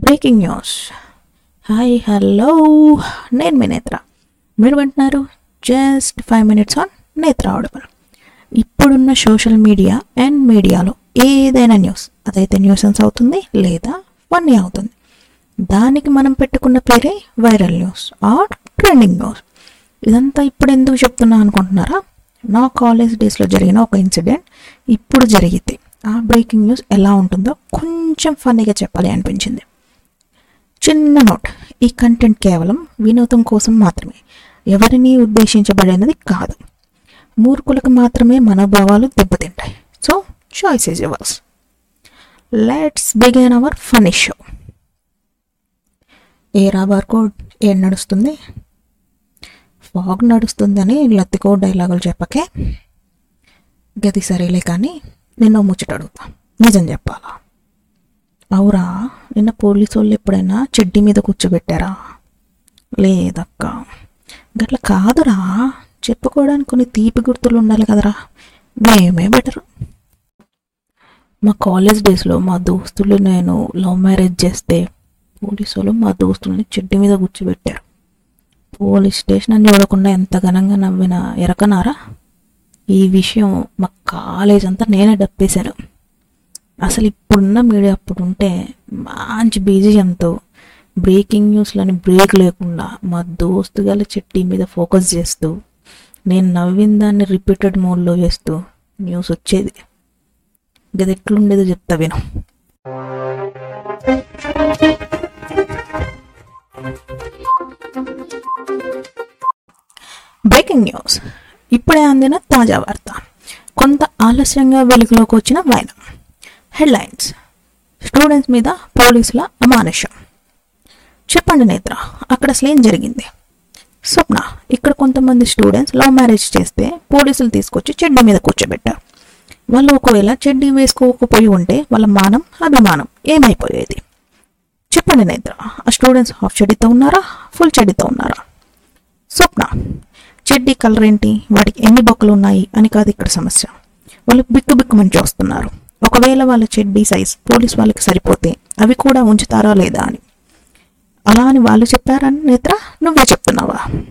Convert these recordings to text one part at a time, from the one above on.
Breaking news. Hi hello. నేను మీ నేత్ర. మీరు వింటున్నారు just five minutes on Netra audible. ఇప్పుడున్న సోషల్ మీడియా అండ్ మీడియాలో ఏదైనా న్యూస్ అదైతే న్యూసెన్స్ అవుతుంది లేదా ఫన్నీ అవుతుంది. దానికి మనం పెట్టుకున్న పేరే viral news or trending news. ఇదంతా ఇప్పుడు ఎందుకు చెప్తున్నా అనుకుంటున్నారా? నా కాలేజ్ డేస్లో జరిగిన ఒక ఇన్సిడెంట్ ఇప్పుడు జరిగితే ఆ బ్రేకింగ్ న్యూస్ ఎలా ఉంటుందో కొంచెం ఫన్నీగా చెప్పాలి అనిపించింది. చిన్న నోట్. ఈ కంటెంట్ కేవలం వినోదం కోసం మాత్రమే. ఎవరిని ఉద్దేశించబడినది కాదు. మూర్ఖులకు మాత్రమే మనోభావాలు దెబ్బతింటాయి. So choice is yours let's begin our funny show ఏ రాబార్ కోడ్ ఏం నడుస్తుంది? ఫాగ్ నడుస్తుందని లత్తికో డైలాగులు చెప్పకే. గది సరేలే కానీ నిన్న ముచ్చట అడుగుతా నిజం చెప్పాలా? అవురా. నిన్న పోలీసు వాళ్ళు ఎప్పుడైనా చెడ్డి మీద కూర్చోబెట్టారా? లేదక్క. గట్ల కాదురా. చెప్పుకోవడానికి కొన్ని తీపి గుర్తులు ఉండాలి కదరా. మేమే బెటర్. మా కాలేజ్ డేస్లో మా దోస్తులు నేను లవ్ మ్యారేజ్ చేస్తే పోలీసు వాళ్ళు మా దోస్తుల్ని చెడ్డి మీద కూర్చోబెట్టారు. పోలీస్ స్టేషన్ అని చూడకుండా ఎంత ఘనంగా నవ్విన ఎరకనారా? ఈ విషయం మా కాలేజ్ అంతా నేనే డప్పేశాను. అసలు ఇప్పుడున్న మీడియా అప్పుడు ఉంటే మంచి బీజియంతో బ్రేకింగ్ న్యూస్లని బ్రేక్ లేకుండా మా దోస్తు గల చెట్టి మీద ఫోకస్ చేస్తూ నేను నవ్విన దాన్ని రిపీటెడ్ మోడ్లో వేస్తూ న్యూస్ వచ్చేది. గది ఎట్లుండేదో చెప్తా విను. Breaking news. ఇప్పుడే అందిన తాజా వార్త. కొంత ఆలస్యంగా వెలుగులోకి వచ్చిన వైనం. హెడ్లైన్స్. స్టూడెంట్స్ మీద పోలీసుల అమానుషం. చెప్పండి నేత్ర అక్కడ అసలు ఏం జరిగింది? స్వప్న ఇక్కడ కొంతమంది స్టూడెంట్స్ లవ్ మ్యారేజ్ చేస్తే పోలీసులు తీసుకొచ్చి చెడ్డీ మీద కూర్చోబెట్టారు. వాళ్ళు ఒకవేళ చెడ్డీ వేసుకోకపోయి ఉంటే వాళ్ళ మానం అభిమానం ఏమైపోయేది? చెప్పండి నేత్ర ఆ స్టూడెంట్స్ హాఫ్ చెడ్డీతో ఉన్నారా ఫుల్ చెడ్డీతో ఉన్నారా? స్వప్న చెడ్డీ కలర్ ఏంటి వాటికి ఎన్ని బొక్కలు ఉన్నాయి అని కాదు ఇక్కడ సమస్య. వాళ్ళు బిక్కు బిక్కుమని చూస్తున్నారు ఒకవేళ వాళ్ళ చెడ్డీ సైజ్ పోలీస్ వాళ్ళకి సరిపోతే అవి కూడా ఉంచుతారా లేదా అని. అలా అని వాళ్ళు చెప్పారని నేత్ర నువ్వే చెప్తున్నావా?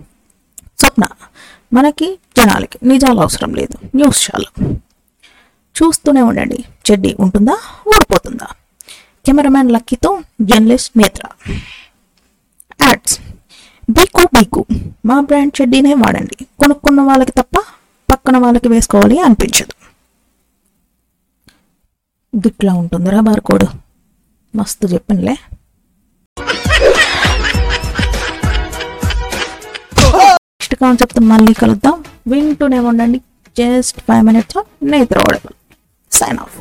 స్వప్న మనకి జనాలకి నిజాలు అవసరం లేదు. న్యూస్ చాలు. చూస్తూనే ఉండండి. చెడ్డీ ఉంటుందా? ఊడిపోతుందా? కెమెరామ్యాన్ లక్కీతో జర్నలిస్ట్ నేత్ర. యాడ్స్. బీకు బీకు. మా బ్రాండ్ చెడ్డీనే వాడండి. కొనుక్కున్న వాళ్ళకి తప్ప పక్కన వాళ్ళకి వేసుకోవాలి అనిపించదు. గిట్లా ఉంటుందిరా బార్కోడ్. మస్తు చెప్పనులే. నెక్స్ట్ కాన్సెప్ట్ మళ్ళీ కలుద్దాం. వింటూనే ఉండండి. Just five minutes. Netra sign off